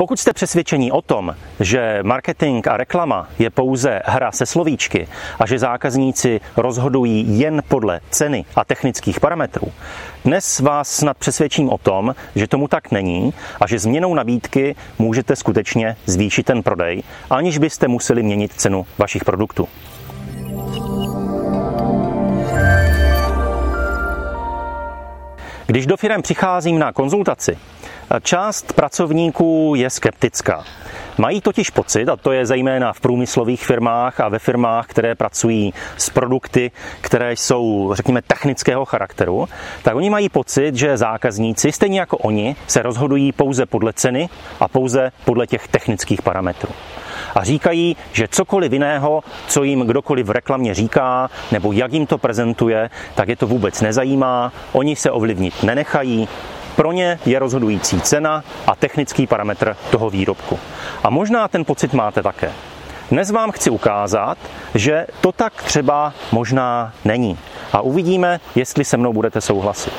Pokud jste přesvědčení o tom, že marketing a reklama je pouze hra se slovíčky a že zákazníci rozhodují jen podle ceny a technických parametrů, dnes vás snad přesvědčím o tom, že tomu tak není a že změnou nabídky můžete skutečně zvýšit ten prodej, aniž byste museli měnit cenu vašich produktů. Když do firm přicházím na konzultaci, část pracovníků je skeptická. Mají totiž pocit, a to je zejména v průmyslových firmách a ve firmách, které pracují s produkty, které jsou, řekněme, technického charakteru, tak oni mají pocit, že zákazníci, stejně jako oni, se rozhodují pouze podle ceny a pouze podle těch technických parametrů a říkají, že cokoliv jiného, co jim kdokoliv v reklamě říká nebo jak jim to prezentuje, tak je to vůbec nezajímá, oni se ovlivnit nenechají, pro ně je rozhodující cena a technický parametr toho výrobku. A možná ten pocit máte také. Dnes vám chci ukázat, že to tak třeba možná není. A uvidíme, jestli se mnou budete souhlasit.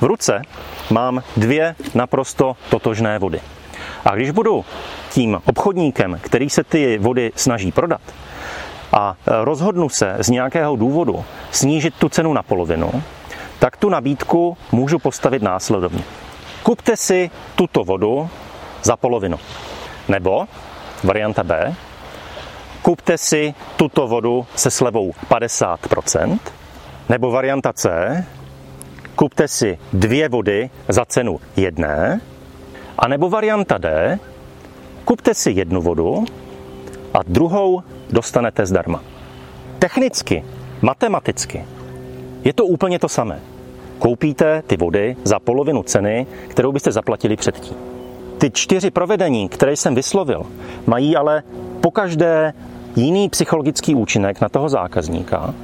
V ruce mám dvě naprosto totožné vody. A když budu tím obchodníkem, který se ty vody snaží prodat, a rozhodnu se z nějakého důvodu snížit tu cenu na polovinu, tak tu nabídku můžu postavit následovně. Kupte si tuto vodu za polovinu. Nebo, varianta B, kupte si tuto vodu se slevou 50%. Nebo varianta C, kupte si dvě vody za cenu jedné. A nebo varianta D, kupte si jednu vodu a druhou dostanete zdarma. Technicky, matematicky je to úplně to samé. Koupíte ty vody za polovinu ceny, kterou byste zaplatili předtím. Ty čtyři provedení, které jsem vyslovil, mají ale pokaždé jiný psychologický účinek na toho zákazníka.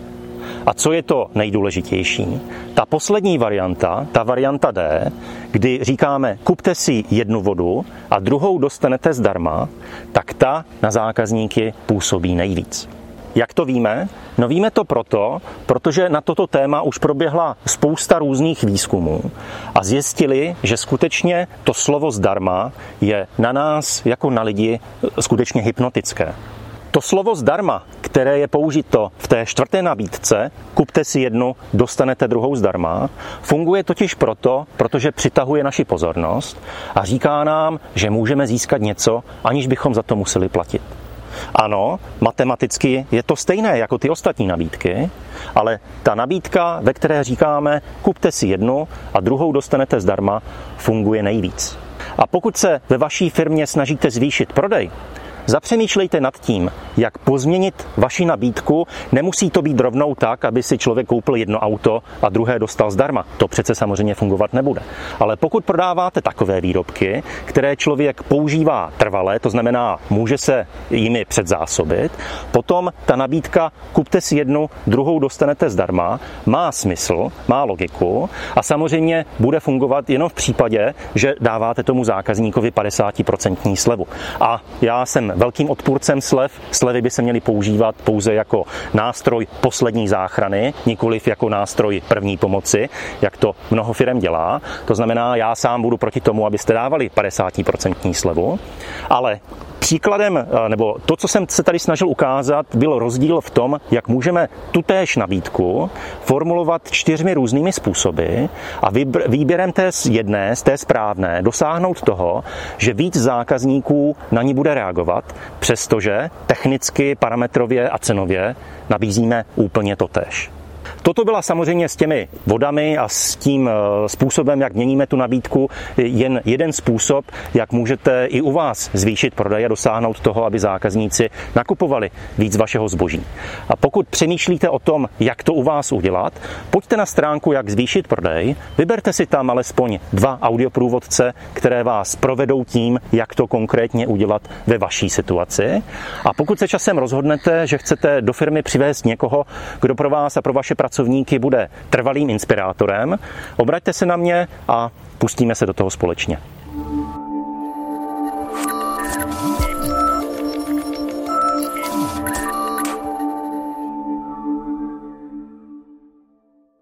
A co je to nejdůležitější? Ta poslední varianta, ta varianta D, kdy říkáme kupte si jednu vodu a druhou dostanete zdarma, tak ta na zákazníky působí nejvíc. Jak to víme? No víme to proto, protože na toto téma už proběhla spousta různých výzkumů a zjistili, že skutečně to slovo zdarma je na nás jako na lidi skutečně hypnotické. To slovo zdarma, které je použito v té čtvrté nabídce, kupte si jednu, dostanete druhou zdarma, funguje totiž proto, protože přitahuje naši pozornost a říká nám, že můžeme získat něco, aniž bychom za to museli platit. Ano, matematicky je to stejné jako ty ostatní nabídky, ale ta nabídka, ve které říkáme, kupte si jednu a druhou dostanete zdarma, funguje nejvíc. A pokud se ve vaší firmě snažíte zvýšit prodej, Zapřemýšlejte nad tím, jak pozměnit vaši nabídku. Nemusí to být rovnou tak, aby si člověk koupil jedno auto a druhé dostal zdarma. To přece samozřejmě fungovat nebude. Ale pokud prodáváte takové výrobky, které člověk používá trvale, to znamená, může se jimi předzásobit, potom ta nabídka kupte si jednu, druhou dostanete zdarma, má smysl, má logiku a samozřejmě bude fungovat jenom v případě, že dáváte tomu zákazníkovi 50% slevu. A já jsem velkým odpůrcem slev. Slevy by se měly používat pouze jako nástroj poslední záchrany, nikoliv jako nástroj první pomoci, jak to mnoho firm dělá. To znamená, já sám budu proti tomu, abyste dávali 50% slevu, ale Příkladem, eh, nebo to, co jsem se tady snažil ukázat, byl rozdíl v tom, jak můžeme tutéž nabídku formulovat čtyřmi různými způsoby a výběrem té jedné, z té správné, dosáhnout toho, že víc zákazníků na ní bude reagovat, přestože technicky, parametrově a cenově nabízíme úplně totéž. Toto byla samozřejmě s těmi vodami a s tím eh, způsobem, jak měníme tu nabídku, jen jeden způsob, jak můžete i u vás zvýšit prodej a dosáhnout toho, aby zákazníci nakupovali víc vašeho zboží. A pokud přemýšlíte o tom, jak to u vás udělat, pojďte na stránku Jak zvýšit prodej, vyberte si tam alespoň dva audioprůvodce, které vás provedou tím, jak to konkrétně udělat ve vaší situaci. A pokud se časem rozhodnete, že chcete do firmy přivést někoho, kdo pro vás a pro vaše pracovníky bude trvalým inspirátorem, obraťte se na mě a pustíme se do toho společně.